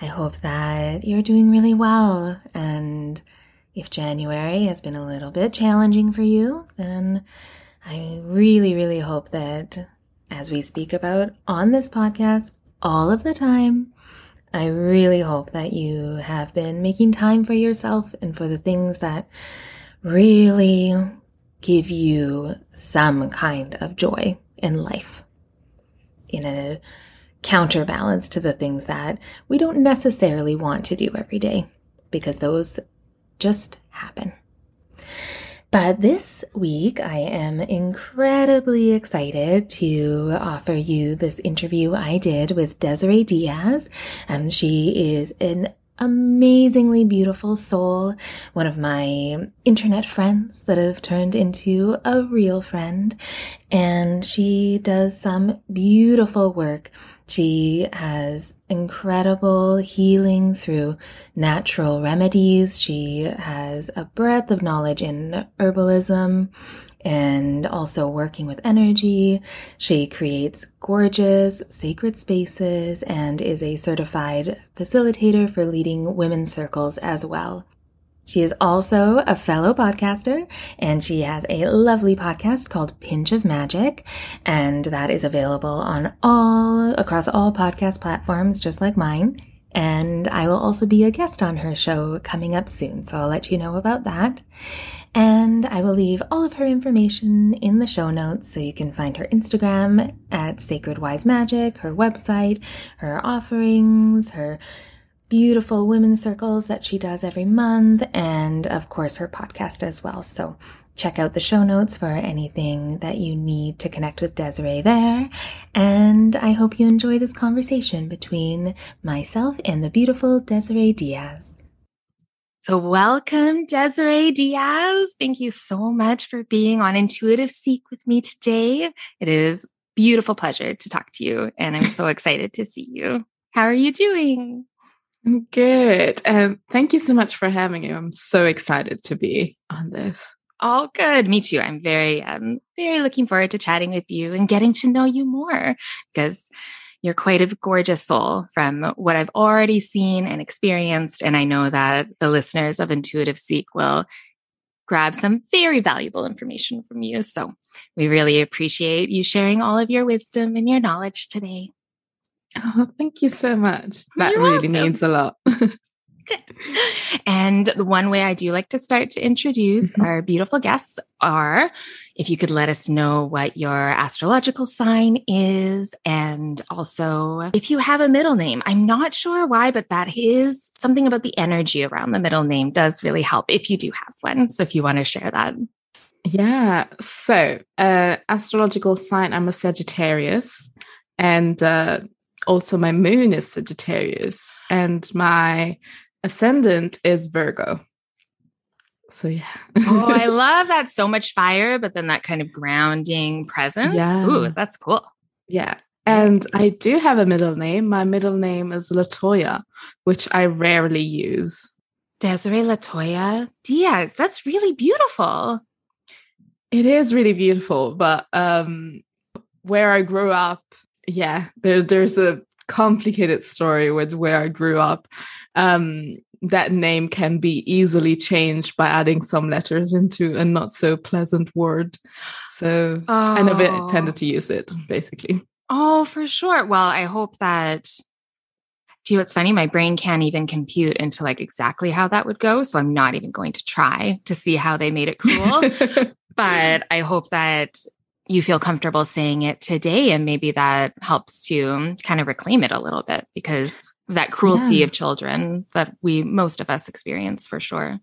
I hope that you're doing really well. And if January has been a little bit challenging for you, then I really, really hope that as we speak about on this podcast all of the time, I really hope that you have been making time for yourself and for the things that really give you some kind of joy in life in a counterbalance to the things that we don't necessarily want to do every day because those just happen. But this week, I am incredibly excited to offer you this interview I did with Desiree Diaz. Um, she is an amazingly beautiful soul, one of my internet friends that have turned into a real friend. And she does some beautiful work. She has incredible healing through natural remedies. She has a breadth of knowledge in herbalism and also working with energy. She creates gorgeous sacred spaces and is a certified facilitator for leading women's circles as well. She is also a fellow podcaster and she has a lovely podcast called Pinch of Magic and that is available on all across all podcast platforms just like mine. And I will also be a guest on her show coming up soon, so I'll let you know about that. And I will leave all of her information in the show notes so you can find her Instagram at Sacred Wise Magic, her website, her offerings, her beautiful women's circles that she does every month, and of course her podcast as well. So check out the show notes for anything that you need to connect with Desiree there. And I hope you enjoy this conversation between myself and the beautiful Desiree Diaz. So, welcome, Desiree Diaz. Thank you so much for being on Intuitive Seek with me today. It is beautiful pleasure to talk to you, and I'm so excited to see you. How are you doing? I'm good. Um, thank you so much for having me. I'm so excited to be on this. All good. Me too. I'm very, um, very looking forward to chatting with you and getting to know you more because you're quite a gorgeous soul from what I've already seen and experienced. And I know that the listeners of Intuitive Seek will grab some very valuable information from you. So we really appreciate you sharing all of your wisdom and your knowledge today. Oh, thank you so much. That You're really welcome. means a lot. And the one way I do like to start to introduce mm-hmm. our beautiful guests are if you could let us know what your astrological sign is, and also if you have a middle name. I'm not sure why, but that is something about the energy around the middle name does really help if you do have one. So if you want to share that. Yeah. So, uh, astrological sign, I'm a Sagittarius. And uh, also my moon is Sagittarius. And my ascendant is Virgo. So yeah. oh, I love that so much fire, but then that kind of grounding presence. Yeah. Ooh, that's cool. Yeah. And I do have a middle name. My middle name is Latoya, which I rarely use. Desiree Latoya Diaz. That's really beautiful. It is really beautiful, but um where I grew up, yeah, there, there's a complicated story with where I grew up. Um, that name can be easily changed by adding some letters into a not so pleasant word. So oh. I never tended to use it, basically. Oh, for sure. Well, I hope that. Do you know what's funny? My brain can't even compute into like exactly how that would go. So I'm not even going to try to see how they made it cool. but I hope that you feel comfortable saying it today and maybe that helps to kind of reclaim it a little bit because that cruelty yeah. of children that we most of us experience for sure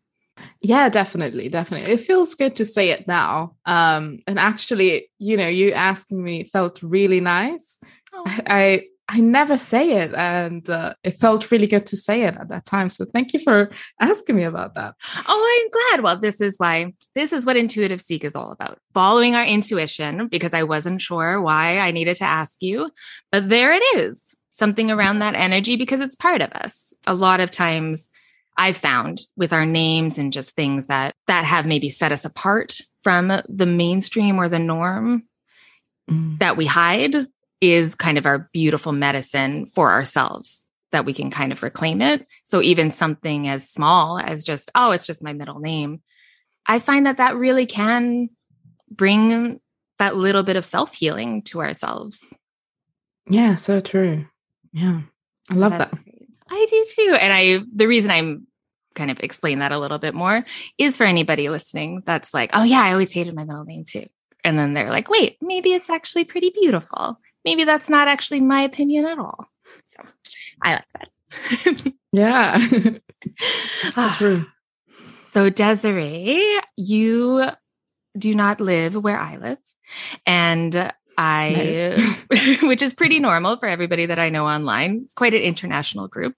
yeah definitely definitely it feels good to say it now um and actually you know you asking me felt really nice oh. I, I never say it, and uh, it felt really good to say it at that time. So thank you for asking me about that. Oh, I'm glad. Well, this is why this is what Intuitive Seek is all about: following our intuition. Because I wasn't sure why I needed to ask you, but there it is, something around that energy because it's part of us. A lot of times, I've found with our names and just things that that have maybe set us apart from the mainstream or the norm mm. that we hide is kind of our beautiful medicine for ourselves that we can kind of reclaim it. So even something as small as just, oh, it's just my middle name. I find that that really can bring that little bit of self healing to ourselves. Yeah, so true. Yeah. I love that. Great. I do too. And I, the reason I'm kind of explain that a little bit more is for anybody listening that's like, oh, yeah, I always hated my middle name too. And then they're like, wait, maybe it's actually pretty beautiful maybe that's not actually my opinion at all. So I like that. yeah. so true. So, Desiree, you do not live where I live. And I, no. which is pretty normal for everybody that I know online. It's quite an international group.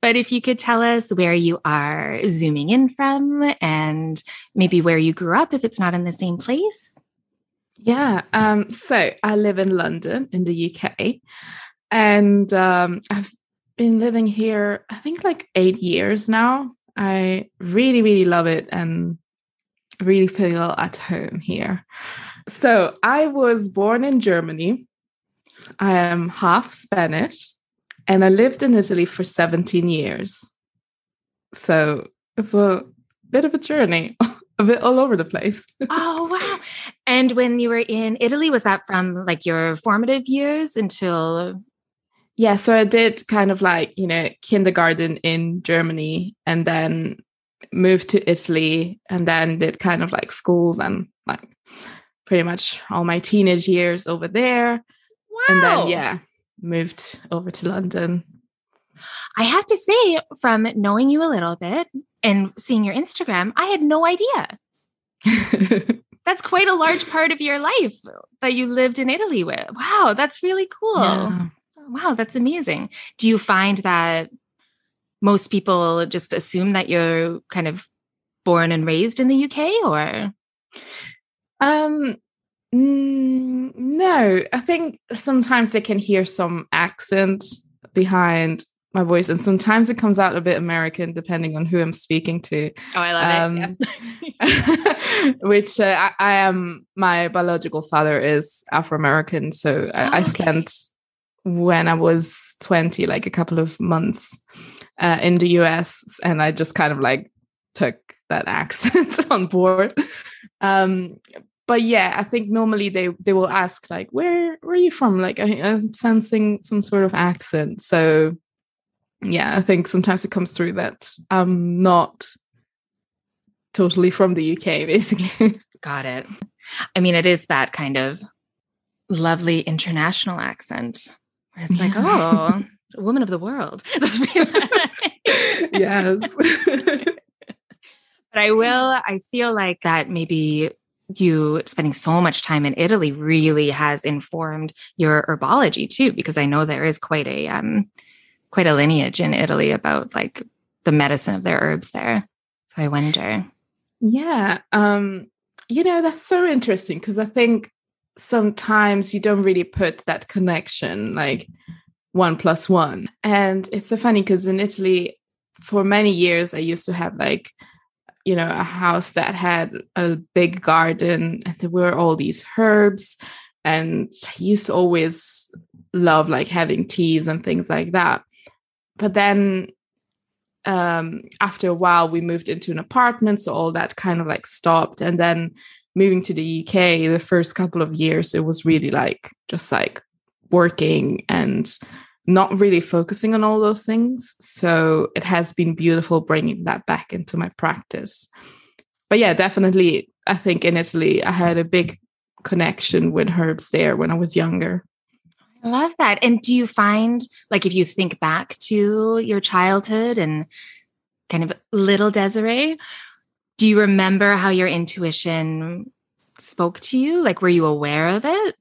But if you could tell us where you are zooming in from and maybe where you grew up, if it's not in the same place. Yeah. Um, so I live in London in the UK, and um, I've been living here, I think, like eight years now. I really, really love it and really feel at home here. So I was born in Germany. I am half Spanish, and I lived in Italy for 17 years. So it's a bit of a journey. a bit all over the place. oh, wow. And when you were in Italy, was that from like your formative years until? Yeah, so I did kind of like, you know, kindergarten in Germany and then moved to Italy and then did kind of like schools and like pretty much all my teenage years over there. Wow. And then, yeah, moved over to London. I have to say, from knowing you a little bit, and seeing your Instagram, I had no idea. that's quite a large part of your life that you lived in Italy with. Wow, that's really cool. Yeah. Wow, that's amazing. Do you find that most people just assume that you're kind of born and raised in the UK or um no, I think sometimes they can hear some accent behind my voice and sometimes it comes out a bit american depending on who i'm speaking to oh i love um, it yeah. which uh, I, I, am my biological father is afro-american so I, oh, I, spent when i was 20 like a couple of months uh, in the us and i just kind of like took that accent on board um but yeah, I think normally they they will ask like, "Where where are you from?" Like I, am sensing some sort of accent, so yeah, I think sometimes it comes through that I'm not totally from the UK, basically. Got it. I mean, it is that kind of lovely international accent where it's like, oh, woman of the world. yes. but I will, I feel like that maybe you spending so much time in Italy really has informed your herbology too, because I know there is quite a um quite a lineage in Italy about like the medicine of their herbs there. So I wonder. Yeah. Um, you know, that's so interesting because I think sometimes you don't really put that connection like one plus one. And it's so funny because in Italy, for many years, I used to have like, you know, a house that had a big garden and there were all these herbs. And I used to always love like having teas and things like that but then um, after a while we moved into an apartment so all that kind of like stopped. And then moving to the uk the first couple of years it was really like just like working and not really focusing on all those things. So it has been beautiful bringing that back into my practice. But yeah definitely i think in italy i had a big connection with herbs there when i was younger I love that. And do you find, like, if you think back to your childhood and kind of little Desiree, do you remember how your intuition spoke to you? Like, were you aware of it?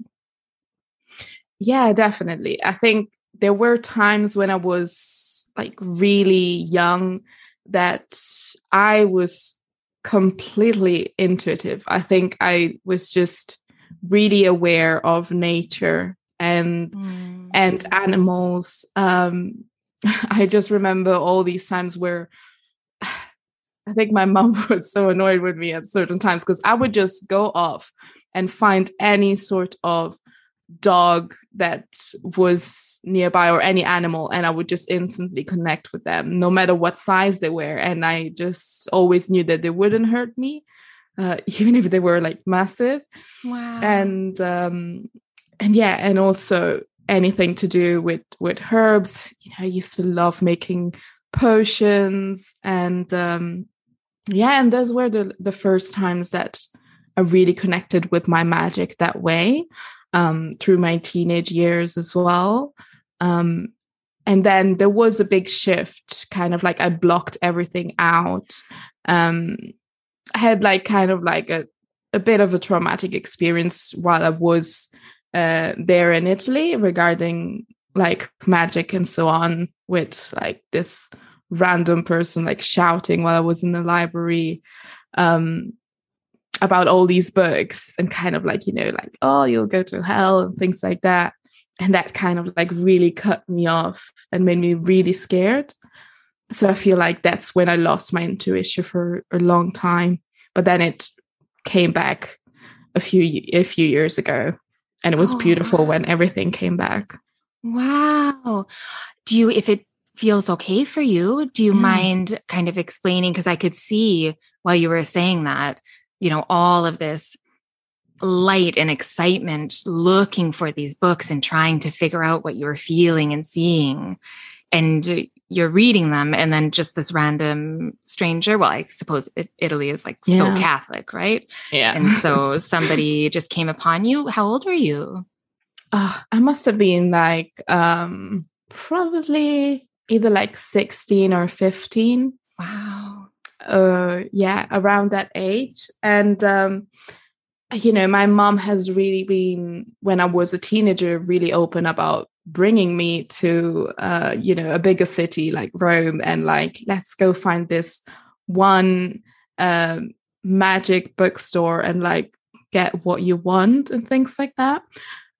Yeah, definitely. I think there were times when I was like really young that I was completely intuitive. I think I was just really aware of nature and mm. and animals. Um, I just remember all these times where I think my mom was so annoyed with me at certain times because I would just go off and find any sort of dog that was nearby or any animal and i would just instantly connect with them no matter what size they were and i just always knew that they wouldn't hurt me uh, even if they were like massive wow and um and yeah and also anything to do with with herbs you know i used to love making potions and um yeah and those were the the first times that i really connected with my magic that way um, through my teenage years as well. Um, and then there was a big shift, kind of like I blocked everything out. Um, I had like kind of like a, a bit of a traumatic experience while I was uh, there in Italy regarding like magic and so on with like this random person like shouting while I was in the library. Um, about all these books and kind of like, you know, like, oh, you'll go to hell and things like that. And that kind of like really cut me off and made me really scared. So I feel like that's when I lost my intuition for a long time. But then it came back a few a few years ago. And it was oh, beautiful when everything came back. Wow. Do you if it feels okay for you, do you mm. mind kind of explaining? Because I could see while you were saying that you know, all of this light and excitement looking for these books and trying to figure out what you were feeling and seeing. And you're reading them, and then just this random stranger. Well, I suppose Italy is like yeah. so Catholic, right? Yeah. And so somebody just came upon you. How old were you? Uh, I must have been like um probably either like 16 or 15. Wow uh yeah around that age and um you know my mom has really been when i was a teenager really open about bringing me to uh you know a bigger city like rome and like let's go find this one um magic bookstore and like get what you want and things like that.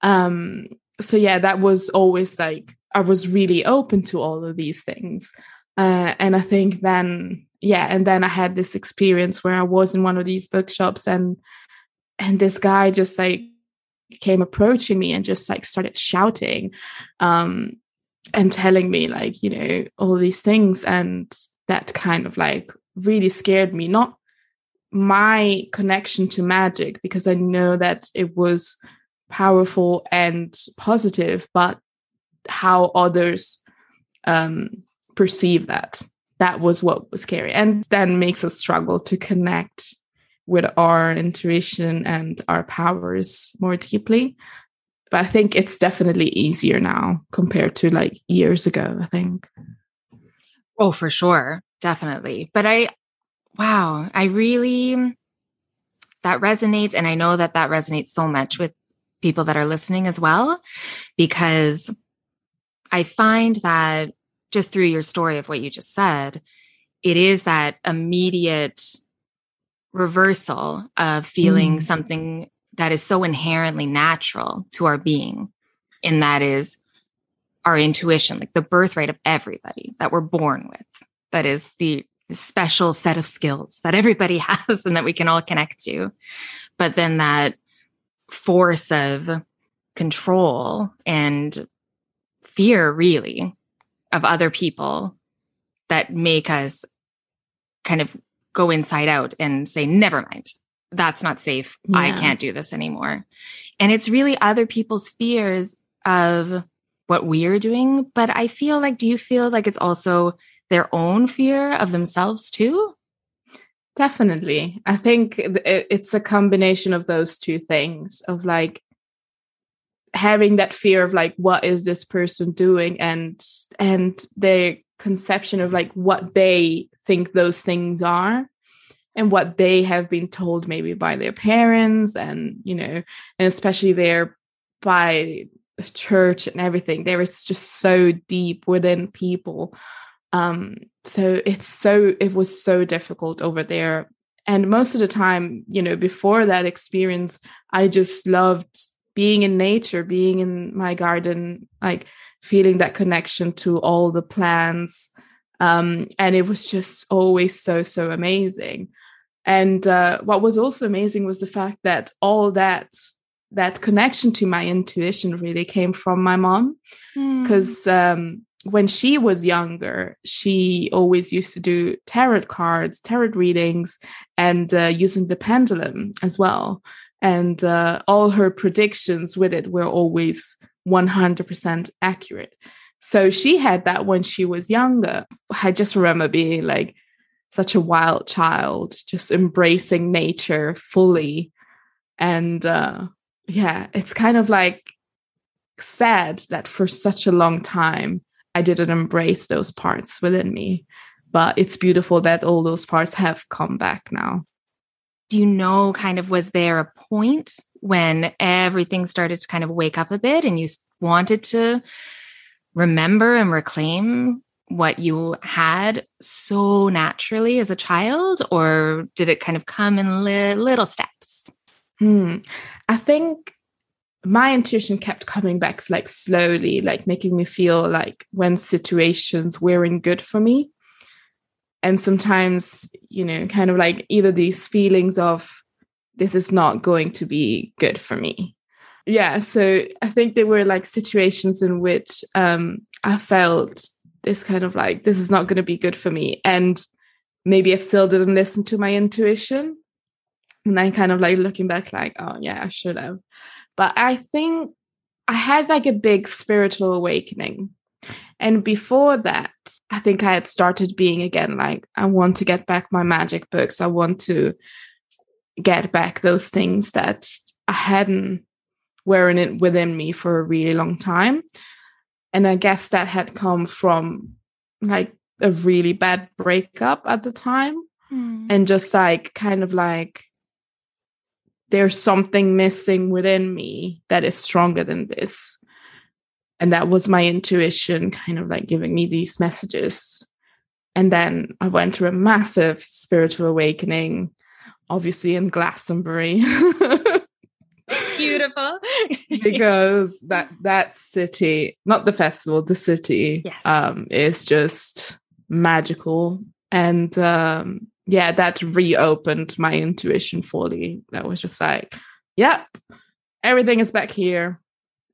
Um so yeah that was always like i was really open to all of these things. Uh, and i think then yeah and then i had this experience where i was in one of these bookshops and and this guy just like came approaching me and just like started shouting um and telling me like you know all these things. And that kind of like really scared me. Not my connection to magic because i know that it was powerful and positive but how others um perceive that that was what was scary. And then makes us struggle to connect with our intuition and our powers more deeply. But i think it's definitely easier now compared to like years ago i think. Oh for sure. Definitely. But i wow i really that resonates and i know that that resonates so much with people that are listening as well because i find that just through your story of what you just said, it is that immediate reversal of feeling mm. something that is so inherently natural to our being. And that is our intuition, like the birthright of everybody that we're born with. That is the special set of skills that everybody has and that we can all connect to. But then that force of control and fear, really, of other people that make us kind of go inside out and say, never mind, that's not safe. Yeah. I can't do this anymore. And it's really other people's fears of what we're doing. But I feel like, do you feel like it's also their own fear of themselves too? Definitely. I think it's a combination of those two things of like having that fear of like what is this person doing and and their conception of like what they think those things are and what they have been told maybe by their parents and you know and especially there by church and everything there is just so deep within people. Um so it's so it was so difficult over there. And most of the time you know before that experience i just loved being in nature being in my garden like feeling that connection to all the plants um and it was just always so so amazing. And uh, what was also amazing was the fact that all that that connection to my intuition really came from my mom. Because mm. um, when she was younger she always used to do tarot cards tarot readings and uh, using the pendulum as well. And uh, all her predictions with it were always 100% accurate so she had that when she was younger i just remember being like such a wild child just embracing nature fully and uh, yeah, it's kind of like sad that for such a long time I didn't embrace those parts within me. But it's beautiful that all those parts have come back now. Do you know, kind of, was there a point when everything started to kind of wake up a bit and you wanted to remember and reclaim what you had so naturally as a child? Or did it kind of come in li- little steps? Hmm. I think my intuition kept coming back like slowly, like making me feel like when situations weren't good for me. And sometimes, you know, kind of like either these feelings of this is not going to be good for me. Yeah. So I think there were like situations in which um, I felt this kind of like, this is not going to be good for me. And maybe I still didn't listen to my intuition and then kind of like looking back like oh yeah i should have but i think i had like a big spiritual awakening and before that i think i had started being again like i want to get back my magic books i want to get back those things that i hadn't were in it within me for a really long time and i guess that had come from like a really bad breakup at the time mm. and just like kind of like there's something missing within me that is stronger than this. And that was my intuition kind of like giving me these messages. And then I went through a massive spiritual awakening, obviously in Glastonbury. Beautiful. because that that city, not the festival, the city yes. um is just magical. And um yeah, that reopened my intuition fully. That was just like, yep, everything is back here.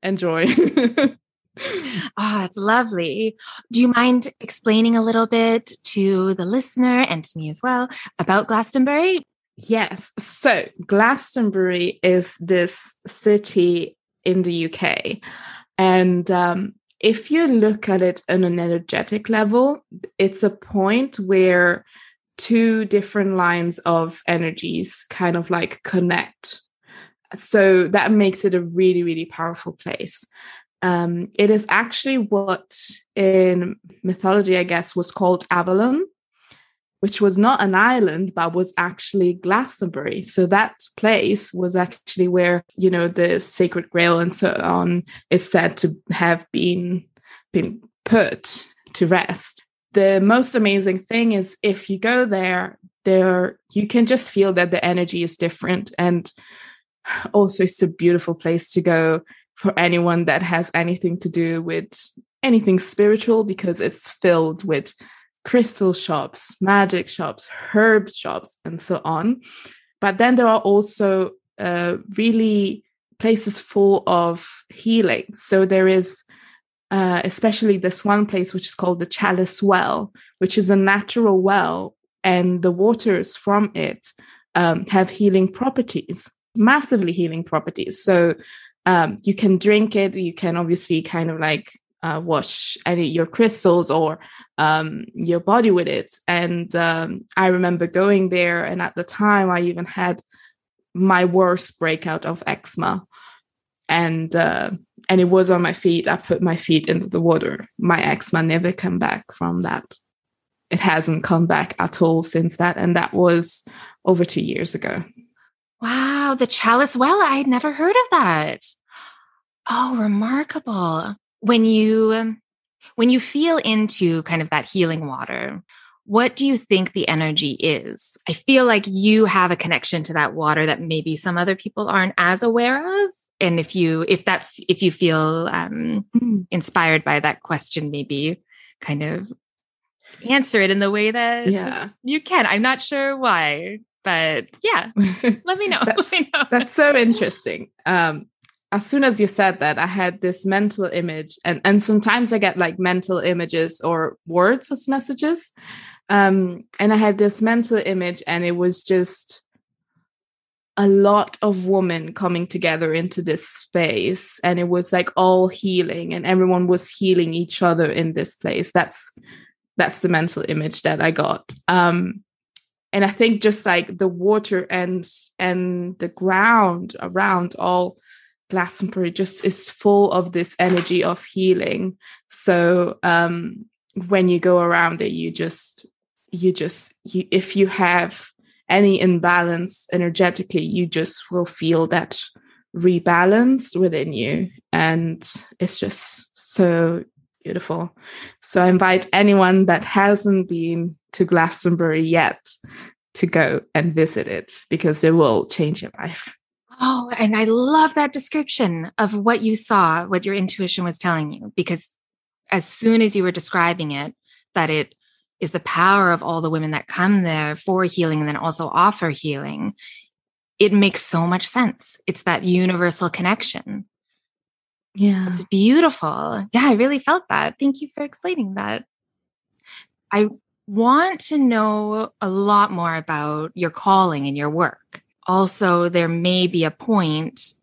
Enjoy. oh, that's lovely. Do you mind explaining a little bit to the listener and to me as well about Glastonbury? Yes. So, Glastonbury is this city in the UK. And um, if you look at it on an energetic level, it's a point where two different lines of energies kind of like connect. So that makes it a really, really powerful place. Um, it is actually what in mythology, I guess, was called Avalon, which was not an island, but was actually Glastonbury. So that place was actually where, you know, the sacred grail and so on is said to have been been put to rest the most amazing thing is if you go there there you can just feel that the energy is different and also it's a beautiful place to go for anyone that has anything to do with anything spiritual because it's filled with crystal shops magic shops herb shops and so on but then there are also uh, really places full of healing so there is uh, especially this one place which is called the Chalice Well, which is a natural well, and the waters from it um, have healing properties, massively healing properties. So um, you can drink it. You can obviously kind of like uh, wash any your crystals or um, your body with it. And um, I remember going there, and at the time, I even had my worst breakout of eczema and uh, and it was on my feet. I put my feet into the water. My eczema never came back from that. It hasn't come back at all since that, and that was over two years ago. Wow, the chalice well. I had never heard of that. Oh, remarkable. When you when you feel into kind of that healing water, what do you think the energy is? I feel like you have a connection to that water that maybe some other people aren't as aware of. And if you if that if you feel um, mm. inspired by that question, maybe kind of answer it in the way that yeah. you can. I'm not sure why, but yeah, let me know. that's, let me know. that's so interesting. Um, as soon as you said that, I had this mental image, and and sometimes I get like mental images or words as messages. Um, and I had this mental image, and it was just a lot of women coming together into this space and it was like all healing and everyone was healing each other in this place that's that's the mental image that i got um and i think just like the water and and the ground around all glastonbury just is full of this energy of healing so um when you go around it you just you just you if you have any imbalance energetically, you just will feel that rebalance within you. And it's just so beautiful. So I invite anyone that hasn't been to Glastonbury yet to go and visit it because it will change your life. Oh, and I love that description of what you saw, what your intuition was telling you, because as soon as you were describing it, that it is the power of all the women that come there for healing and then also offer healing. It makes so much sense. It's that universal connection. Yeah. It's beautiful. Yeah, I really felt that. Thank you for explaining that. I want to know a lot more about your calling and your work. Also, there may be a point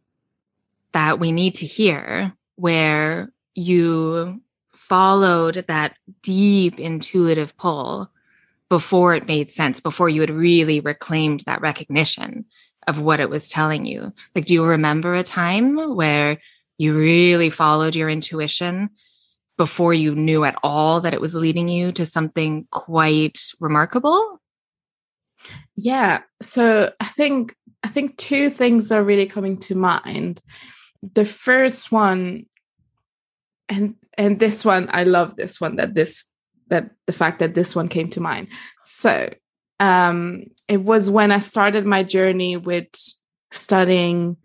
that we need to hear where you followed that deep intuitive pull before it made sense, before you had really reclaimed that recognition of what it was telling you? Like, do you remember a time where you really followed your intuition before you knew at all that it was leading you to something quite remarkable? Yeah. So I think I think two things are really coming to mind. The first one and and this one i love this one that this that the fact that this one came to mind so um it was when i started my journey with studying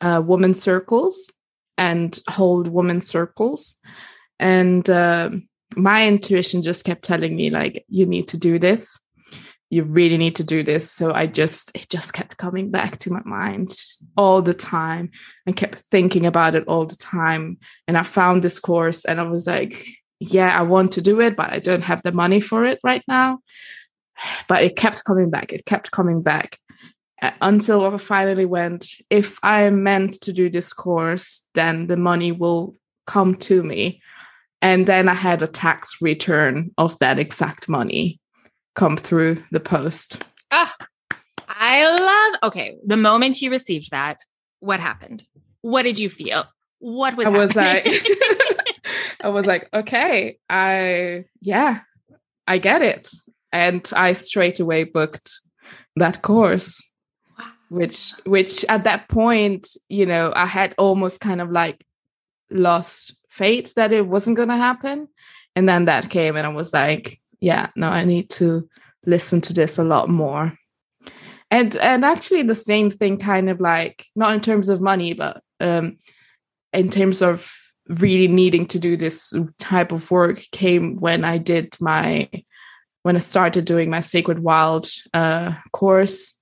uh woman circles and hold woman circles and uh, my intuition just kept telling me like you need to do this you really need to do this. So i just it just kept coming back to my mind all the time. And kept thinking about it all the time. And i found this course and i was like yeah i want to do it but i don't have the money for it right now. But it kept coming back. It kept coming back uh, until i finally went if i am meant to do this course then the money will come to me. And then i had a tax return of that exact money come through the post. Oh, I love. Okay, the moment you received that, what happened? What did you feel? What was? I was like, I was like, okay, I yeah, I get it, and I straight away booked that course. Which, which at that point, you know, I had almost kind of like lost faith that it wasn't going to happen. And then that came, and I was like, yeah no i need to listen to this a lot more. And and actually the same thing kind of like not in terms of money but um in terms of really needing to do this type of work came when i did my when i started doing my sacred wild uh course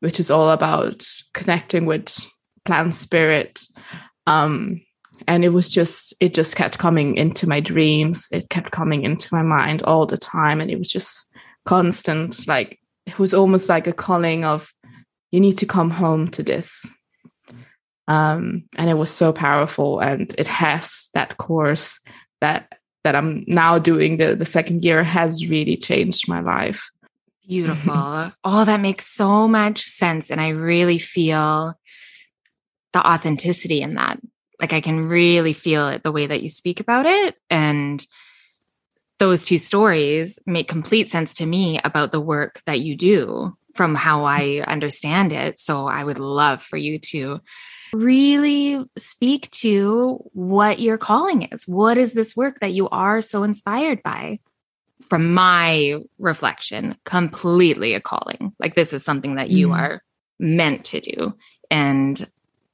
which is all about connecting with plant spirit um and it was just it just kept coming into my dreams. It kept coming into my mind all the time. And it was just constant like it was almost like a calling of you need to come home to this. Um and it was so powerful. And it has that course that that i'm now doing. The the second year has really changed my life. Beautiful. Oh that makes so much sense. And i really feel the authenticity in that like I can really feel it the way that you speak about it. And those two stories make complete sense to me about the work that you do from how I understand it. So I would love for you to really speak to what your calling is. What is this work that you are so inspired by? From my reflection, completely a calling. Like this is something that you mm. are meant to do. And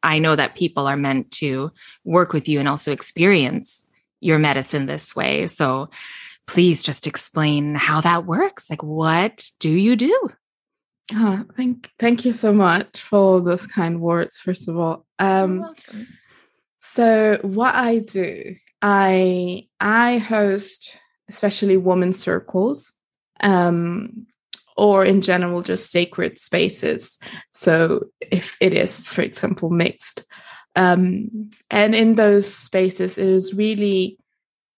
I know that people are meant to work with you and also experience your medicine this way. So please just explain how that works. Like, what do you do? Oh, thank thank you so much for those kind words. First of all, um, so what I do, I I host especially woman circles, um, or in general just sacred spaces. So if it is, for example, mixed, um, and in those spaces, it is really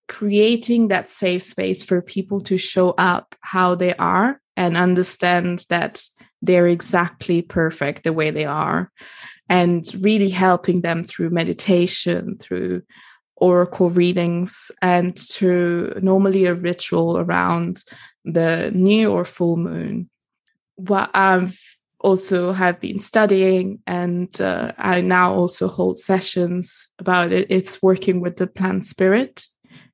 creating that safe space for people to show up how they are and understand that they're exactly perfect the way they are and really helping them through meditation through oracle readings and to normally a ritual around the new or full moon what i've also have been studying and uh, i now also hold sessions about it it's working with the plant spirit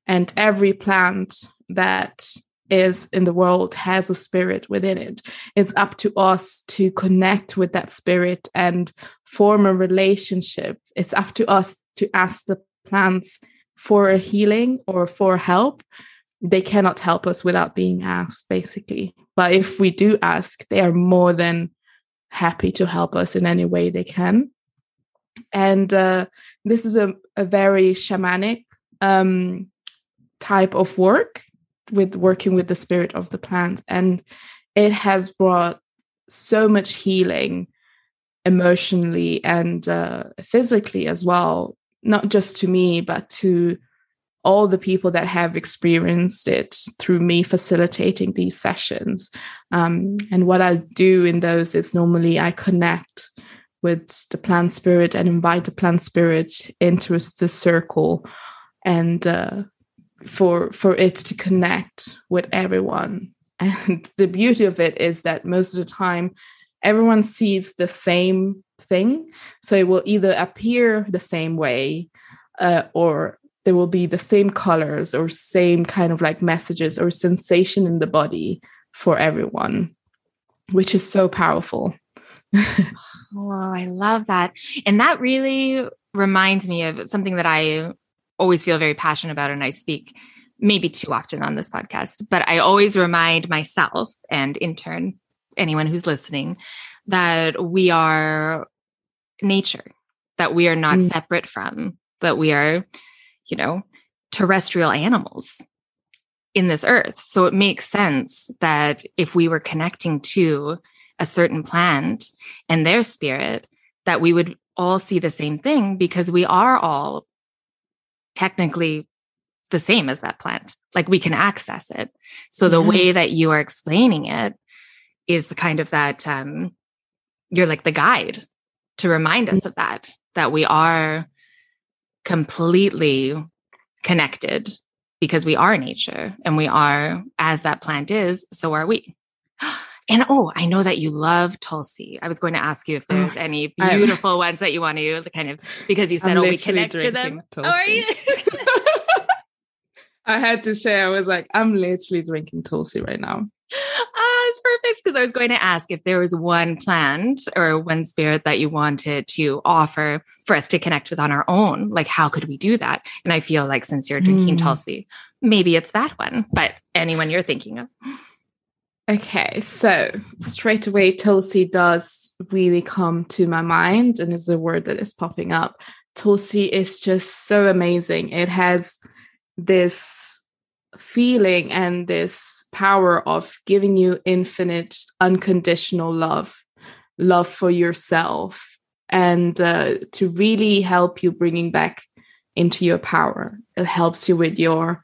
and every plant that is in the world has a spirit within it. It's up to us to connect with that spirit and form a relationship. It's up to us to ask the plants for healing or for help. They cannot help us without being asked, basically. But if we do ask, they are more than happy to help us in any way they can. And uh, this is a, a very shamanic um, type of work with working with the spirit of the plant and it has brought so much healing emotionally and uh, physically as well not just to me but to all the people that have experienced it through me facilitating these sessions. Um, and what i do in those is normally i connect with the plant spirit and invite the plant spirit into the circle and uh, for for it to connect with everyone. And the beauty of it is that most of the time everyone sees the same thing. So it will either appear the same way uh, or there will be the same colors or same kind of like messages or sensation in the body for everyone which is so powerful. Oh i love that. And that really reminds me of something that i always feel very passionate about and I speak maybe too often on this podcast, but I always remind myself and in turn anyone who's listening that we are nature, that we are not mm. separate from, that we are, you know, terrestrial animals in this earth. So it makes sense that if we were connecting to a certain plant and their spirit, that we would all see the same thing because we are all technically the same as that plant. Like we can access it. So the way that you are explaining it is the kind of that um, you're like the guide to remind us mm. of that, that we are completely connected because we are nature and we are as that plant is, so are we. And oh, I know that you love Tulsi. I was going to ask you if there's oh, any beautiful I'm, ones that you want to kind of because you said, "Oh, we connect to them." Tulsi. Oh, are you? I had to share. I was like, I'm literally drinking Tulsi right now. Ah, it's perfect because I was going to ask if there was one plant or one spirit that you wanted to offer for us to connect with on our own. Like, how could we do that? And I feel like since you're drinking mm. Tulsi, maybe it's that one, but anyone you're thinking of. Okay, so straight away, Tulsi does really come to my mind and is the word that is popping up. Tulsi is just so amazing. It has this feeling and this power of giving you infinite, unconditional love, love for yourself, and uh, to really help you bringing back into your power. It helps you with your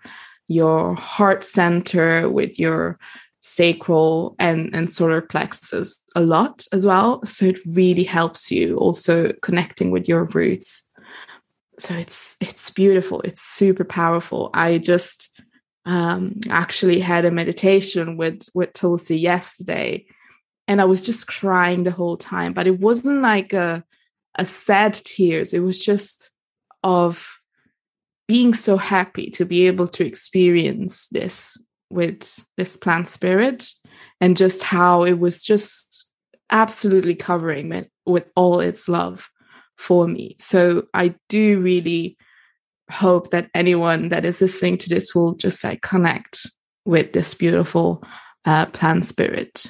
your heart center, with your sacral and, and solar plexus a lot as well. So it really helps you also connecting with your roots. So it's it's beautiful. It's super powerful. I just um, actually had a meditation with with Tulsi yesterday, and I was just crying the whole time. But it wasn't like a a sad tears. It was just of being so happy to be able to experience this with this plant spirit and just how it was just absolutely covering it with all its love for me. So I do really hope that anyone that is listening to this will just like connect with this beautiful uh, plant spirit.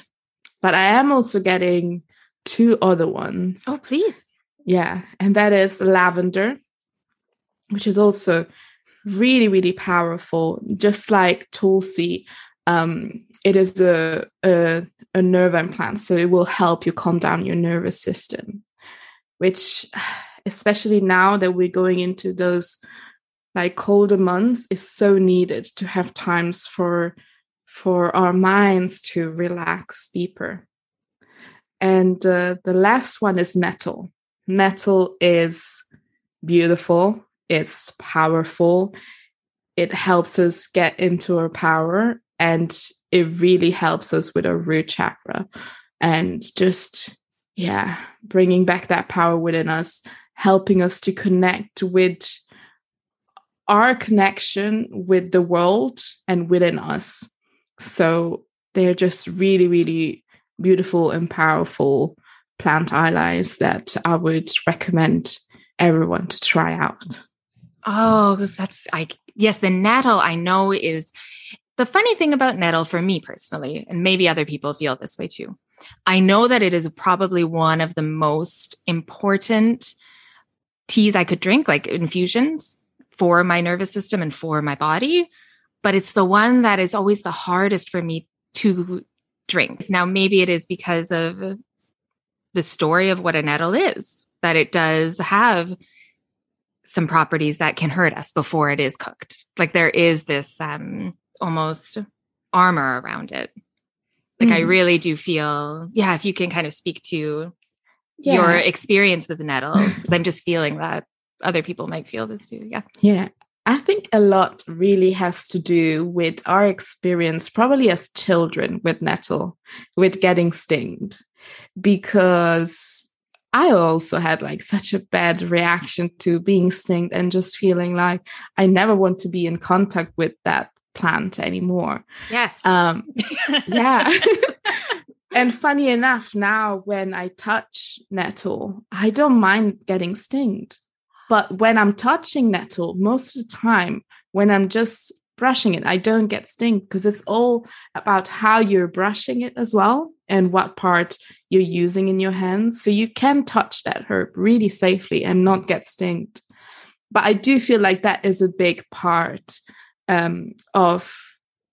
But I am also getting two other ones. Oh, please. Yeah. And that is lavender, which is also really, really powerful. Just like Tulsi, um, it is a, a, a nervine plant. So it will help you calm down your nervous system, which, especially now that we're going into those like colder months, is so needed to have times for for our minds to relax deeper. And uh, the last one is nettle. Nettle is beautiful, it's powerful, it helps us get into our power, and it really helps us with our root chakra and just, yeah, bringing back that power within us, helping us to connect with our connection with the world and within us so they're just really, really beautiful and powerful plant allies that I would recommend everyone to try out. Oh, that's I yes, the nettle I know is the funny thing about nettle for me personally, and maybe other people feel this way too. I know that it is probably one of the most important teas I could drink, like infusions for my nervous system and for my body but it's the one that is always the hardest for me to drink. Now, maybe it is because of the story of what a nettle is, that it does have some properties that can hurt us before it is cooked. Like there is this um, almost armor around it. Like mm. I really do feel, yeah, if you can kind of speak to yeah. your experience with nettle, because I'm just feeling that other people might feel this too. Yeah. Yeah. I think a lot really has to do with our experience, probably as children with nettle, with getting stinged, because I also had like such a bad reaction to being stinged and just feeling like I never want to be in contact with that plant anymore. Yes. Um, yeah. and funny enough, now when I touch nettle, I don't mind getting stinged. But when I'm touching nettle, most of the time, when I'm just brushing it, I don't get sting because it's all about how you're brushing it as well and what part you're using in your hands. So you can touch that herb really safely and not get stinged. But I do feel like that is a big part um, of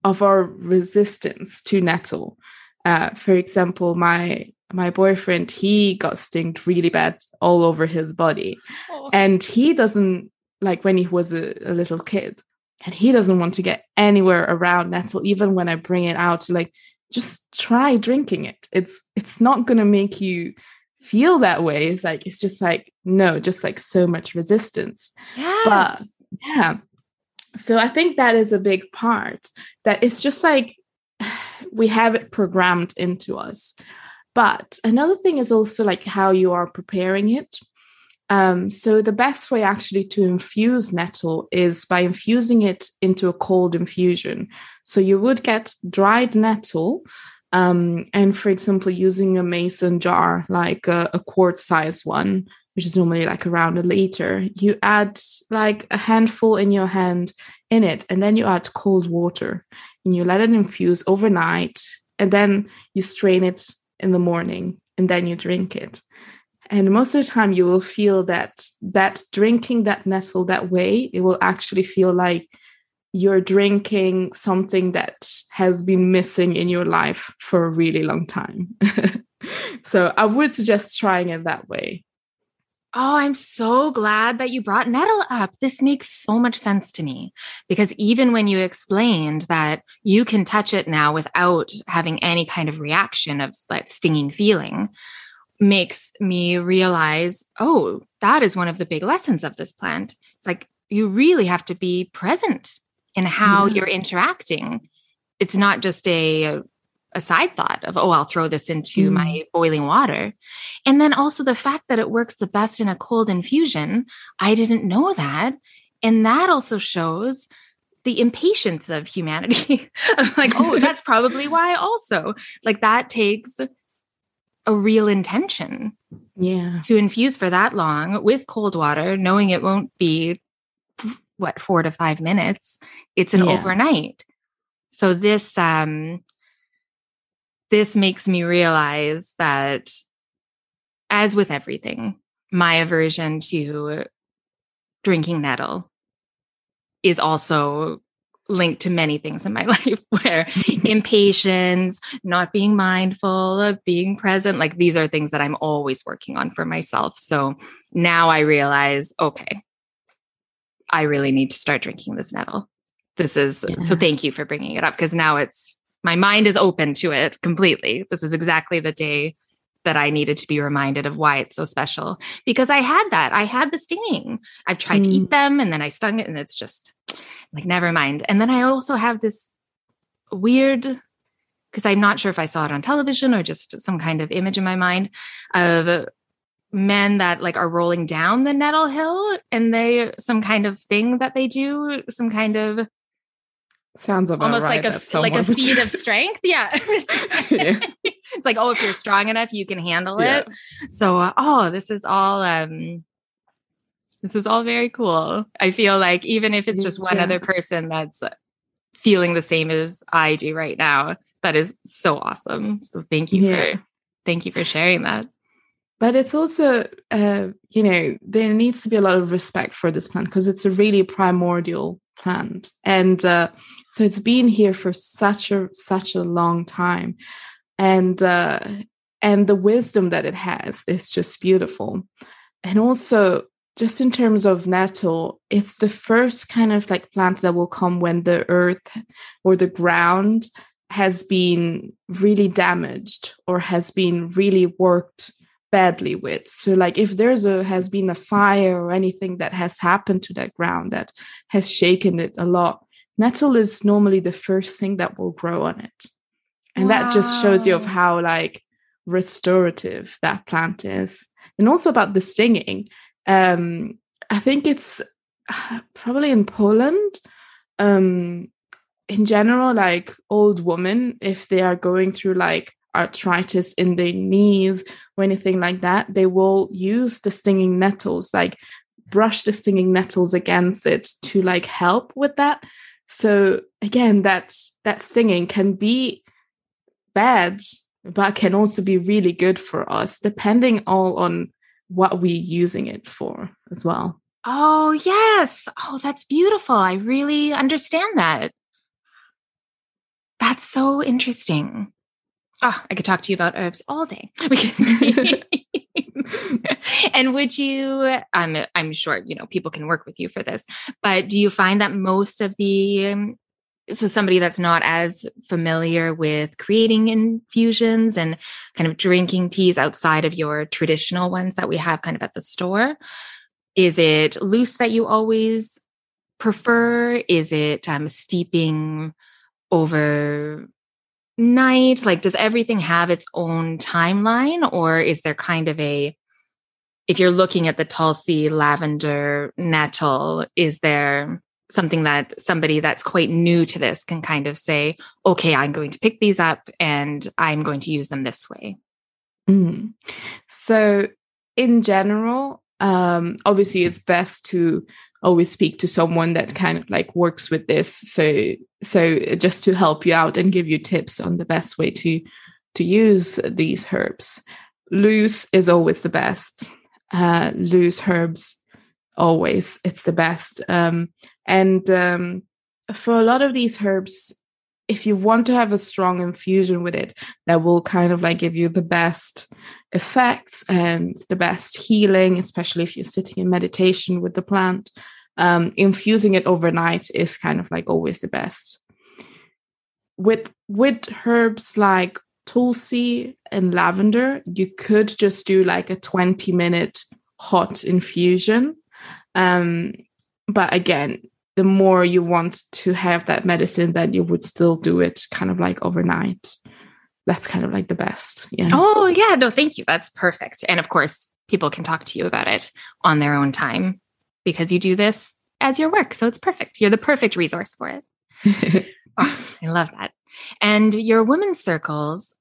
of our resistance to nettle. Uh, for example, my my boyfriend he got stinged really bad all over his body. Oh. and he doesn't like when he was a, a, little kid and he doesn't want to get anywhere around nettle even when i bring it out to like just try drinking it. It's it's not going to make you feel that way. It's like it's just like no just like so much resistance. Yes. but yeah. So i think that is a big part that it's just like we have it programmed into us but another thing is also like how you are preparing it. Um, so the best way actually to infuse nettle is by infusing it into a cold infusion. So you would get dried nettle, um, and for example, using a mason jar, like a, a quart size one, which is normally like around a liter, you add like a handful in your hand in it, and then you add cold water and you let it infuse overnight, and then you strain it in the morning and then you drink it. And most of the time you will feel that that drinking that nettle that way it will actually feel like you're drinking something that has been missing in your life for a really long time. So i would suggest trying it that way Oh, I'm so glad that you brought nettle up. This makes so much sense to me because even when you explained that you can touch it now without having any kind of reaction of that stinging feeling, makes me realize, oh, that is one of the big lessons of this plant. It's like you really have to be present in how yeah. you're interacting. It's not just a a side thought of, oh, I'll throw this into mm. my boiling water. And then also the fact that it works the best in a cold infusion. I didn't know that. And that also shows the impatience of humanity. like, oh, that's probably why also. Like that takes a real intention. Yeah. To infuse for that long with cold water, knowing it won't be what, four to five minutes. It's an yeah. overnight. So this um this makes me realize that as with everything, my aversion to drinking nettle is also linked to many things in my life where impatience, not being mindful of being present, like these are things that I'm always working on for myself. So now I realize, okay, I really need to start drinking this nettle. This is yeah. so thank you for bringing it up because now it's my mind is open to it completely. This is exactly the day that I needed to be reminded of why it's so special because I had that. I had the stinging. I've tried mm. to eat mm. them and then I stung it and it's just like, never mind. And then I also have this weird, because I'm not sure if I saw it on television or just some kind of image in my mind of men that like are rolling down the nettle hill and they some kind of thing that they do, some kind of Sounds almost right like a like a feat of strength. Yeah. yeah. it's like, oh, if you're strong enough, you can handle yeah. it. So, uh, oh, this is all um this is all very cool. I feel like even if it's just one yeah. other person that's feeling the same as I do right now, that is so awesome. So thank you for thank you for sharing that. But it's also, uh, you know, there needs to be a lot of respect for this plant because it's a really primordial plant and uh, so it's been here for such a such a long time. And uh, and the wisdom that it has is just beautiful. And also just in terms of nettle it's the first kind of like plant that will come when the earth or the ground has been really damaged or has been really worked badly with. So like if there's a has been a fire or anything that has happened to that ground that has shaken it a lot nettle is normally the first thing that will grow on it. And wow. that just shows you of how like restorative that plant is. And also about the stinging. Um i think it's probably in poland um in general like old women if they are going through like arthritis in their knees or anything like that, they will use the stinging nettles, like brush the stinging nettles against it to like help with that. So again, that that stinging can be bad, but can also be really good for us, depending all on what we're using it for as well. Oh, yes. Oh, that's beautiful. I really understand that. That's so interesting oh, I could talk to you about herbs all day. and would you, I'm, I'm sure, you know, people can work with you for this, but do you find that most of the, um, so somebody that's not as familiar with creating infusions and kind of drinking teas outside of your traditional ones that we have kind of at the store, is it loose that you always prefer? Is it um, steeping over night? Like, does everything have its own timeline, or is there kind of a, if you're looking at the Tulsi, lavender, nettle, is there something that somebody that's quite new to this can kind of say, okay, I'm going to pick these up and I'm going to use them this way? Mm. So, in general, um, obviously, it's best to always speak to someone that kind of like works with this. So so just to help you out and give you tips on the best way to to use these herbs. Loose is always the best. Uh loose herbs always it's the best. Um and um for a lot of these herbs if you want to have a strong infusion with it that will kind of like give you the best effects and the best healing especially if you're sitting in meditation with the plant. Um, infusing it overnight is kind of like always the best. With with herbs like tulsi and lavender you could just do like a 20 minute hot infusion. Um, but again the more you want to have that medicine, then you would still do it kind of like overnight. that's kind of like the best. Yeah. Oh, yeah. No, thank you. That's perfect. And of course, people can talk to you about it on their own time because you do this as your work. So it's perfect. You're the perfect resource for it. oh, I love that. And your women's circles,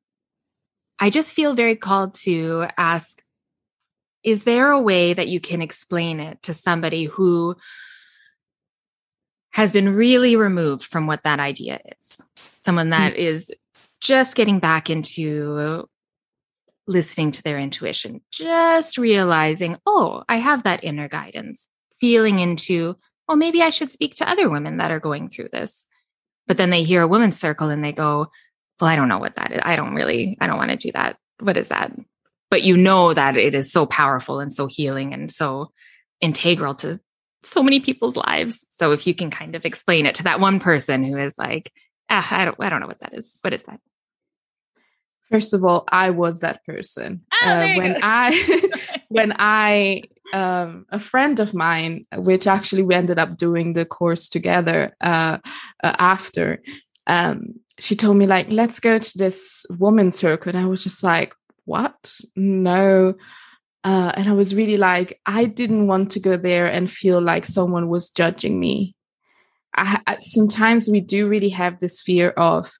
I just feel very called to ask is there a way that you can explain it to somebody who has been really removed from what that idea is? Someone that mm-hmm. is just getting back into listening to their intuition, just realizing, oh, I have that inner guidance, feeling into, oh, maybe I should speak to other women that are going through this. But then they hear a women's circle and they go, well, I don't know what that is. I don't really, I don't want to do that. What is that? But you know that it is so powerful and so healing and so integral to so many people's lives. So if you can kind of explain it to that one person who is like, ah, I don't, I don't know what that is. What is that? First of all, I was that person oh, uh, when I when I um, a friend of mine, which actually we ended up doing the course together uh, uh, after. Um, she told me like, let's go to this woman circle, and I was just like, what? No. Uh, and I was really like, I didn't want to go there and feel like someone was judging me. I, I, sometimes we do really have this fear of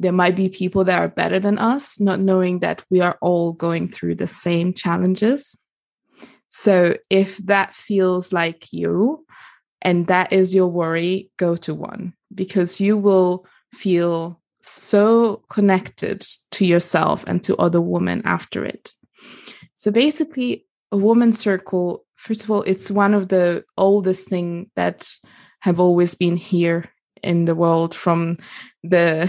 there might be people that are better than us, not knowing that we are all going through the same challenges. So if that feels like you and that is your worry, go to one because you will feel so connected to yourself and to other women after it. So basically, a woman circle, first of all, it's one of the oldest thing that have always been here in the world from the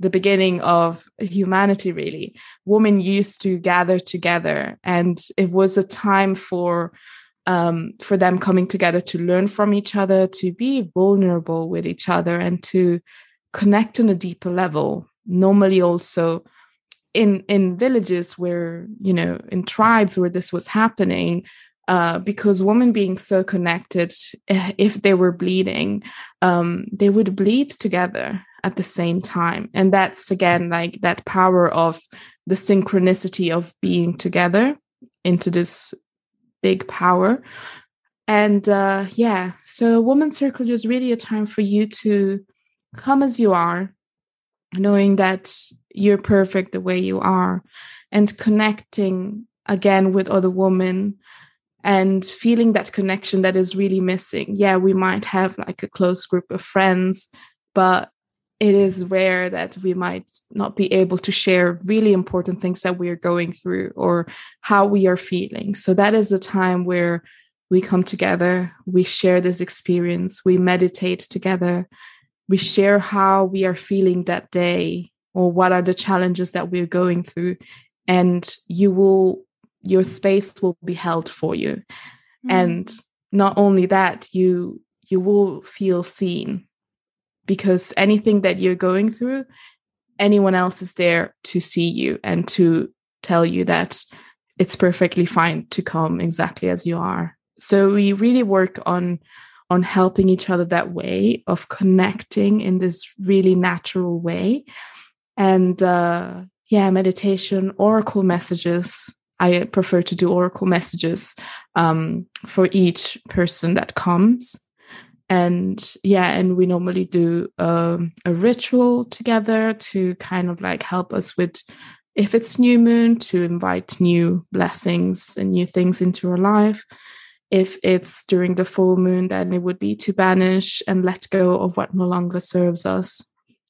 the beginning of humanity really. Women used to gather together and it was a time for um, for them coming together to learn from each other to be vulnerable with each other and to connect on a deeper level. Normally also in in villages where you know in tribes where this was happening uh, because women being so connected eh, if they were bleeding um, they would bleed together at the same time. And that's again like that power of the synchronicity of being together into this big power. And uh yeah so woman circle is really a time for you to come as you are knowing that you're perfect the way you are and connecting again with other women and feeling that connection that is really missing yeah we might have like a close group of friends but it is rare that we might not be able to share really important things that we are going through or how we are feeling. So that is a time where we come together, we share this experience, we meditate together, we share how we are feeling that day or what are the challenges that we're going through and you will your space will be held for you. Mm. And not only that, you you will feel seen because anything that you're going through, anyone else is there to see you and to tell you that it's perfectly fine to come exactly as you are. So we really work on on helping each other that way of connecting in this really natural way and uh yeah meditation oracle messages. I prefer to do oracle messages um, for each person that comes. And yeah and we normally do um, a ritual together to kind of like help us with if it's new moon to invite new blessings and new things into our life. If it's during the full moon then it would be to banish and let go of what no longer serves us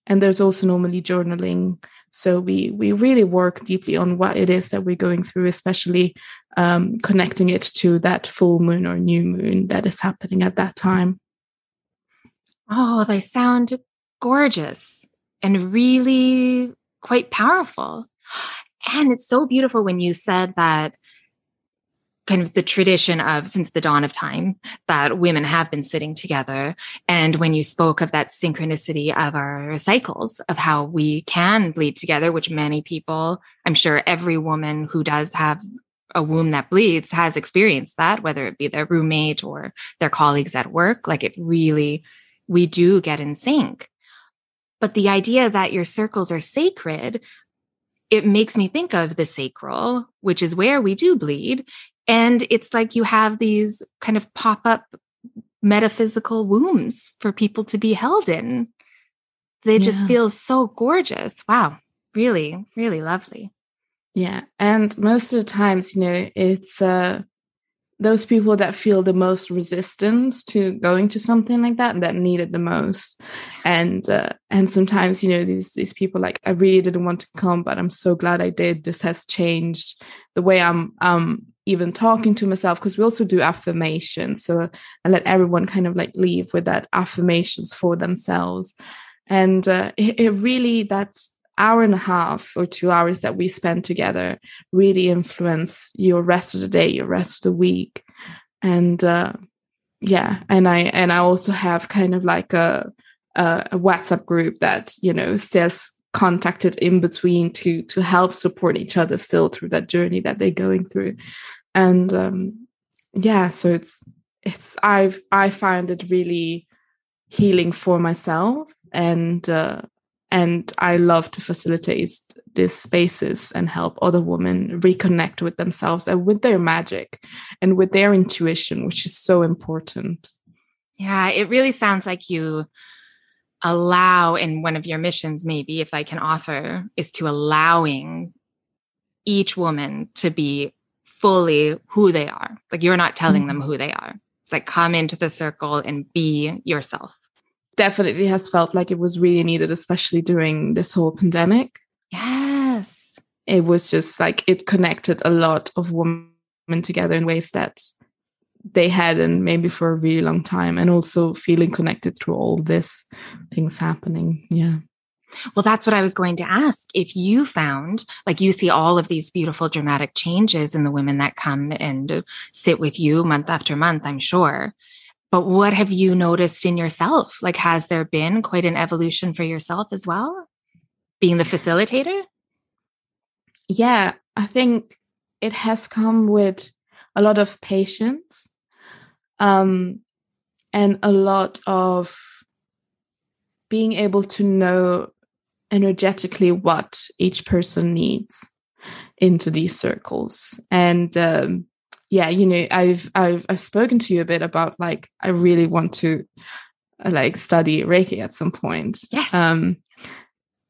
and there's also normally journaling so we we really work deeply on what it is that we're going through especially um, connecting it to that full moon or new moon that is happening at that time Oh, they sound gorgeous and really quite powerful. And it's so beautiful when you said that kind of the tradition of since the dawn of time that women have been sitting together. And when you spoke of that synchronicity of our cycles, of how we can bleed together, which many people, I'm sure every woman who does have a womb that bleeds has experienced that, whether it be their roommate or their colleagues at work. Like it really we do get in sync. But the idea that your circles are sacred, it makes me think of the sacral, which is where we do bleed. And it's like you have these kind of pop up metaphysical wombs for people to be held in. They yeah. just feel so gorgeous. Wow. Really, really lovely. Yeah. And most of the times, you know, it's uh those people that feel the most resistance to going to something like that that need it the most and uh, and sometimes you know these these people like i really didn't want to come but i'm so glad i did this has changed the way i'm um even talking to myself because we also do affirmations. So i let everyone kind of like leave with that affirmations for themselves. And uh, it, it really that hour and a half or two hours that we spend together really influence your rest of the day your rest of the week. And uh, yeah and i and i also have kind of like a, a, whatsapp group that you know stays contacted in between to to help support each other still through that journey that they're going through and um yeah so it's it's i've i find it really healing for myself and uh and I love to facilitate these spaces and help other women reconnect with themselves and with their magic and with their intuition, which is so important. Yeah, it really sounds like you allow in one of your missions, maybe if I can offer, is to allowing each woman to be fully who they are. Like you're not telling mm-hmm. them who they are. It's like come into the circle and be yourself definitely has felt like it was really needed, especially during this whole pandemic. Yes. It was just like it connected a lot of women together in ways that they had and maybe for a really long time and also feeling connected through all this things happening. Yeah. Well, that's what I was going to ask. If you found, like, you see all of these beautiful dramatic changes in the women that come and sit with you month after month, I'm sure. But what have you noticed in yourself? Like, has there been quite an evolution for yourself as well? Being the facilitator? Yeah, I think it has come with a lot of patience um, and a lot of being able to know energetically what each person needs into these circles. And um, yeah, you know, I've I've I've spoken to you a bit about like I really want to uh, like study Reiki at some point. Yes. Um,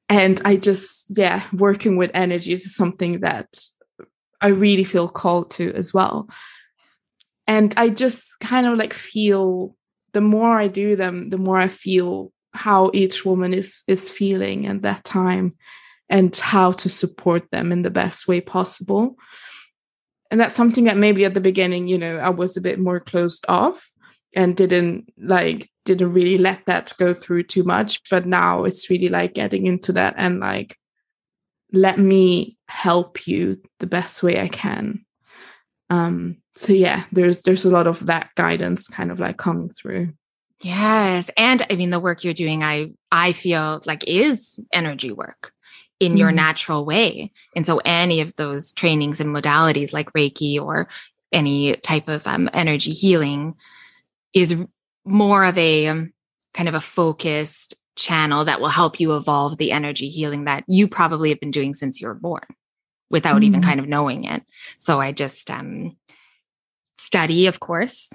and I just yeah, working with energies is something that I really feel called to as well. And I just kind of like feel the more I do them, the more I feel how each woman is is feeling at that time and how to support them in the best way possible. And that's something that maybe at the beginning you know i was a bit more closed off and didn't like didn't really let that go through too much. But now it's really like getting into that and like let me help you the best way i can um so yeah there's there's a lot of that guidance kind of like coming through yes and i mean the work you're doing i i feel like is energy work in your mm. natural way. And so any of those trainings and modalities like Reiki or any type of um, energy healing is more of a um, kind of a focused channel that will help you evolve the energy healing that you probably have been doing since you were born without mm. even kind of knowing it. So I just um study of course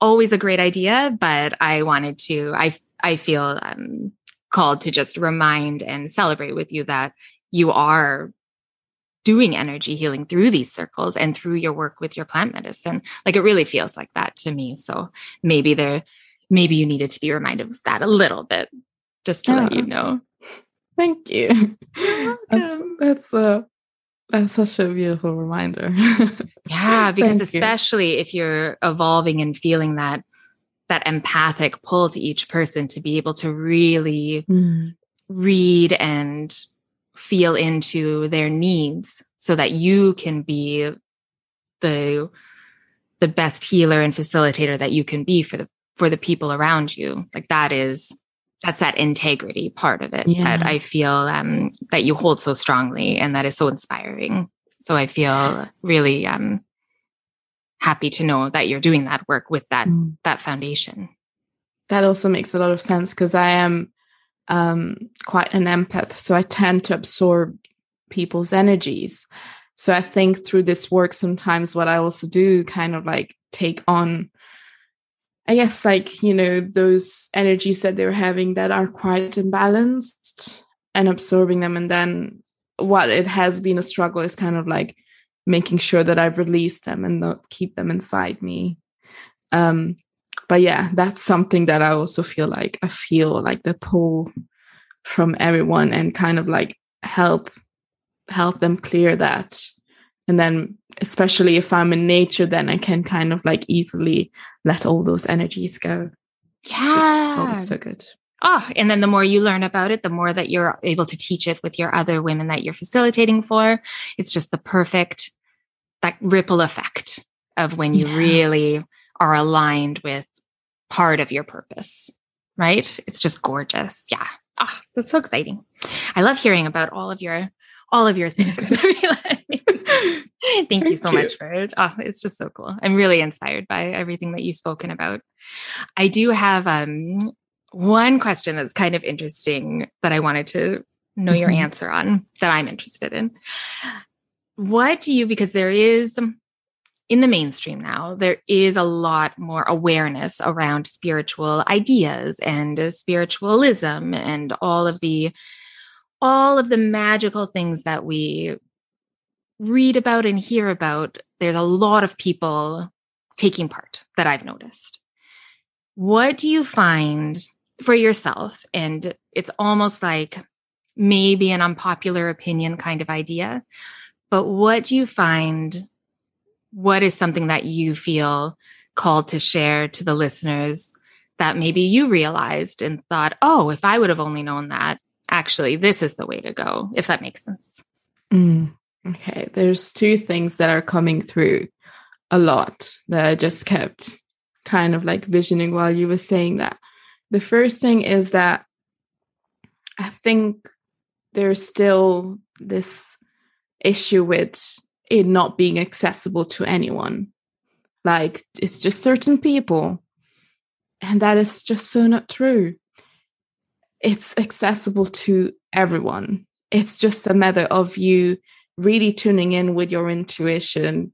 always a great idea but I wanted to I I feel um called to just remind and celebrate with you that you are doing energy healing through these circles and through your work with your plant medicine. Like it really feels like that to me. So maybe there, maybe you needed to be reminded of that a little bit just to yeah. let you know. Thank you. That's, that's uh that's such a beautiful reminder. yeah, because especially you. if you're evolving and feeling that that empathic pull to each person to be able to really mm. read and feel into their needs so that you can be the the best healer and facilitator that you can be for the for the people around you like that is that's that integrity part of it yeah. that i feel um, that you hold so strongly and that is so inspiring so i feel really um, happy to know that you're doing that work with that mm. that foundation that also makes a lot of sense because i am um, quite an empath so i tend to absorb people's energies. So I think through this work, sometimes what I also do kind of like take on, I guess, like, you know, those energies that they're having that are quite imbalanced and absorbing them. And then what it has been a struggle is kind of like making sure that I've released them and not keep them inside me. Um, but yeah, that's something that I also feel like I feel like the pull from everyone and kind of like help help them clear that. And then especially if I'm in nature, then I can kind of like easily let all those energies go. Yeah. so good. Oh, and then the more you learn about it, the more that you're able to teach it with your other women that you're facilitating for. It's just the perfect that ripple effect of when you yeah. really are aligned with part of your purpose, right? It's just gorgeous. Yeah. Ah, oh, that's so exciting. I love hearing about all of your all of your things. Thank, Thank you so you. much for it. Oh, it's just so cool. I'm really inspired by everything that you've spoken about. I do have um one question that's kind of interesting that I wanted to know your mm-hmm. answer on that I'm interested in. What do you, because there is in the mainstream now, there is a lot more awareness around spiritual ideas and spiritualism and all of the all of the magical things that we read about and hear about. There's a lot of people taking part that I've noticed. What do you find for yourself. And it's almost like maybe an unpopular opinion kind of idea. But what do you find? What is something that you feel called to share to the listeners that maybe you realized and thought, oh, if I would have only known that, actually, this is the way to go, if that makes sense? Mm, okay. There's two things that are coming through a lot that I just kept kind of like visioning while you were saying that. The first thing is that I think there's still this issue with it not being accessible to anyone. Like it's just certain people. And that is just so not true. It's accessible to everyone. It's just a matter of you really tuning in with your intuition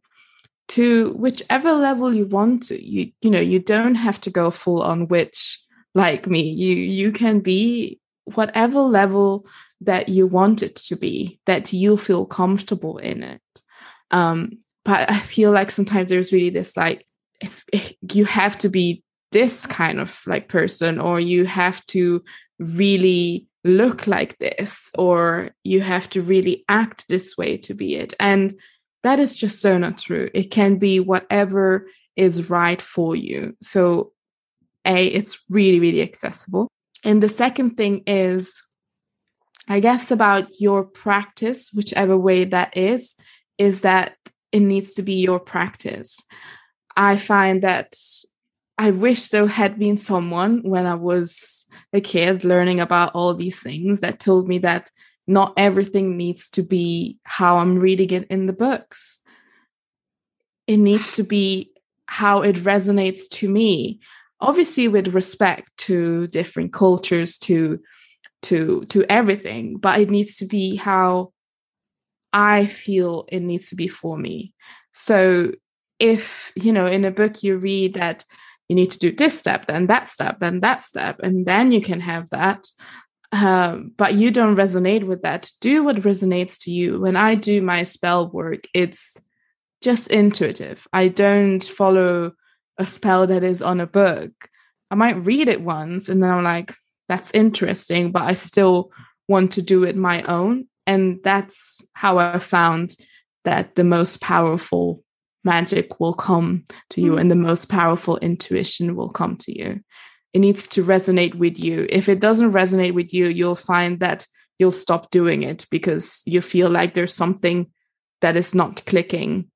to whichever level you want to. You you know, you don't have to go full on witch like me you you can be whatever level that you want it to be that you feel comfortable in it um but i feel like sometimes there's really this like it's you have to be this kind of like person or you have to really look like this or you have to really act this way to be it and that is just so not true it can be whatever is right for you so a, it's really, really accessible. And the second thing is, I guess, about your practice, whichever way that is, is that it needs to be your practice. I find that I wish there had been someone when I was a kid learning about all these things that told me that not everything needs to be how I'm reading it in the books. It needs to be how it resonates to me obviously with respect to different cultures to to to everything but it needs to be how i feel it needs to be for me so if you know in a book you read that you need to do this step then that step then that step and then you can have that. Um, but you don't resonate with that. Do what resonates to you. When i do my spell work it's just intuitive. I don't follow a spell that is on a book, I might read it once and then I'm like, that's interesting, but I still want to do it my own. And that's how I found that the most powerful magic will come to you mm. and the most powerful intuition will come to you. It needs to resonate with you. If it doesn't resonate with you, you'll find that you'll stop doing it because you feel like there's something that is not clicking.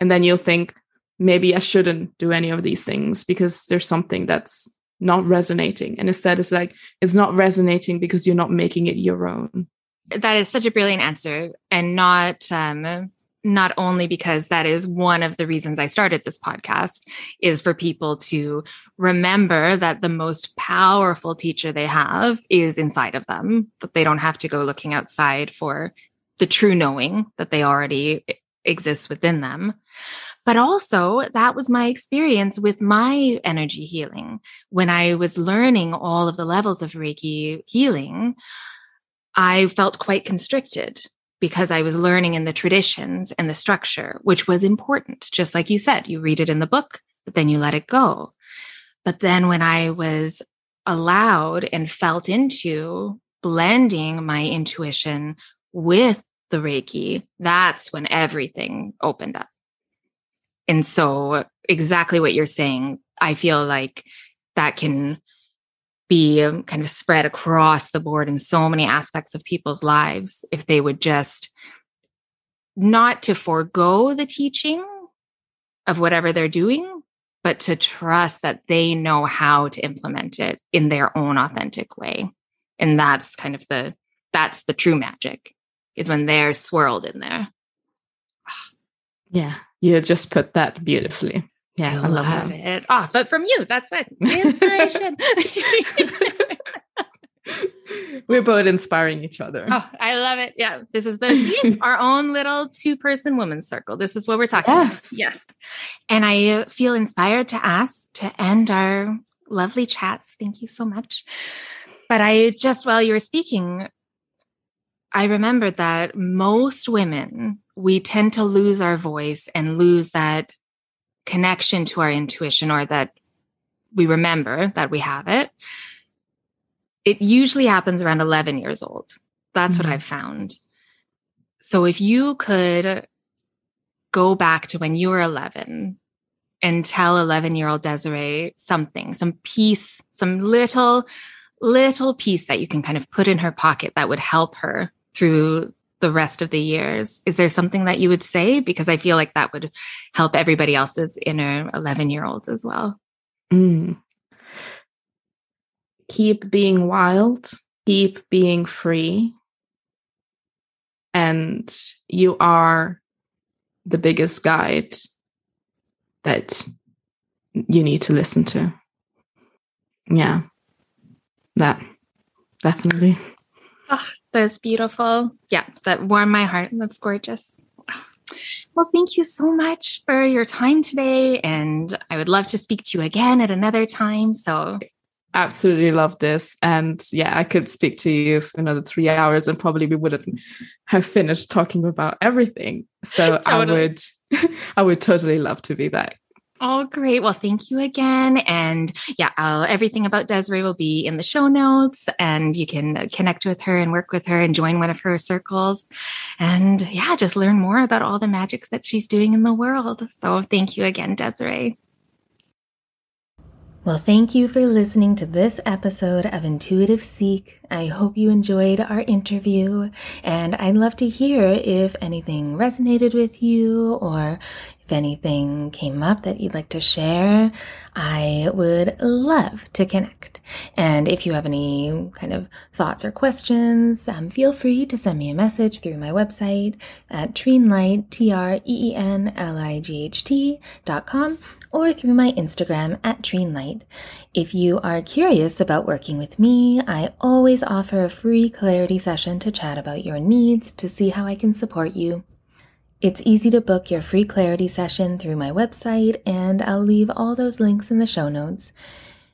And then you'll think, maybe I shouldn't do any of these things because there's something that's not resonating. And instead, it's like, it's not resonating because you're not making it your own. That is such a brilliant answer. And not, um, not only because that is one of the reasons I started this podcast is for people to remember that the most powerful teacher they have is inside of them, that they don't have to go looking outside for the true knowing that they already exists within them. But also, that was my experience with my energy healing. When I was learning all of the levels of Reiki healing, I felt quite constricted because I was learning in the traditions and the structure, which was important. Just like you said, you read it in the book, but then you let it go. But then when I was allowed and felt into blending my intuition with the Reiki, that's when everything opened up. And so, exactly what you're saying, I feel like that can be um, kind of spread across the board in so many aspects of people's lives if they would just not to forego the teaching of whatever they're doing, but to trust that they know how to implement it in their own authentic way. And that's kind of the that's the true magic is when they're swirled in there. Yeah, you just put that beautifully. Yeah, I, I love, it. Oh, but from you, that's what inspiration. We're both inspiring each other. Oh, I love it. Yeah, this is the our own little two-person women's circle. This is what we're talking yes. about. Yes. And I feel inspired to ask to end our lovely chats. Thank you so much. But I just while you were speaking, I remembered that most women, we tend to lose our voice and lose that connection to our intuition or that we remember that we have it. It usually happens around 11 years old. That's mm-hmm. what I've found. So if you could go back to when you were 11 and tell 11 year old Desiree something, some piece, some little, little piece that you can kind of put in her pocket that would help her through the rest of the years. Is there something that you would say? Because I feel like that would help everybody else's inner 11 year olds as well. Mm. Keep being wild, keep being free. And you are the biggest guide that you need to listen to. Yeah, that definitely. Oh, that's beautiful. Yeah, that warmed my heart. That's gorgeous. Well, thank you so much for your time today. And I would love to speak to you again at another time. So, absolutely love this. And yeah, I could speak to you for another three hours and probably we wouldn't have finished talking about everything. So, totally. I would. I would totally love to be back. Oh, great. Well, thank you again. And yeah, uh, everything about Desiree will be in the show notes and you can connect with her and work with her and join one of her circles. And yeah, just learn more about all the magics that she's doing in the world. So thank you again, Desiree. Well, thank you for listening to this episode of Intuitive Seek. I hope you enjoyed our interview, and I'd love to hear if anything resonated with you or anything came up that you'd like to share, I would love to connect. And if you have any kind of thoughts or questions, um, feel free to send me a message through my website at treenlight, T-R-E-E-N-L-I-G-H-T dot com or through my Instagram at treenlight. If you are curious about working with me, I always offer a free clarity session to chat about your needs to see how I can support you. It's easy to book your free clarity session through my website, and I'll leave all those links in the show notes.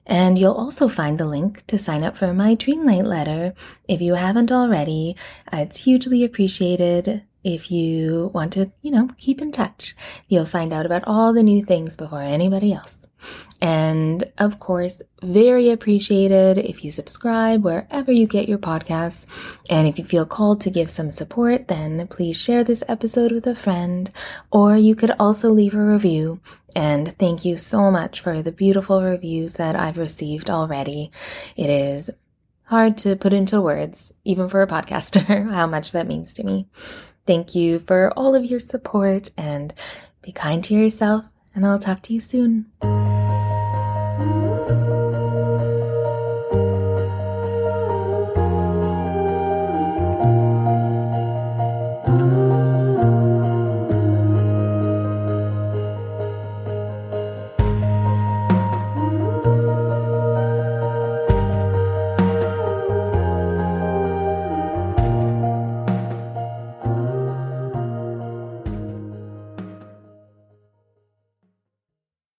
And you'll also find the link to sign up for my Treenlight letter if you haven't already. It's hugely appreciated if you want to, you know, keep in touch. You'll find out about all the new things before anybody else. And of course, very appreciated if you subscribe wherever you get your podcasts. And if you feel called to give some support, then please share this episode with a friend, or you could also leave a review. And thank you so much for the beautiful reviews that I've received already. It is hard to put into words, even for a podcaster, how much that means to me. Thank you for all of your support and be kind to yourself, and I'll talk to you soon.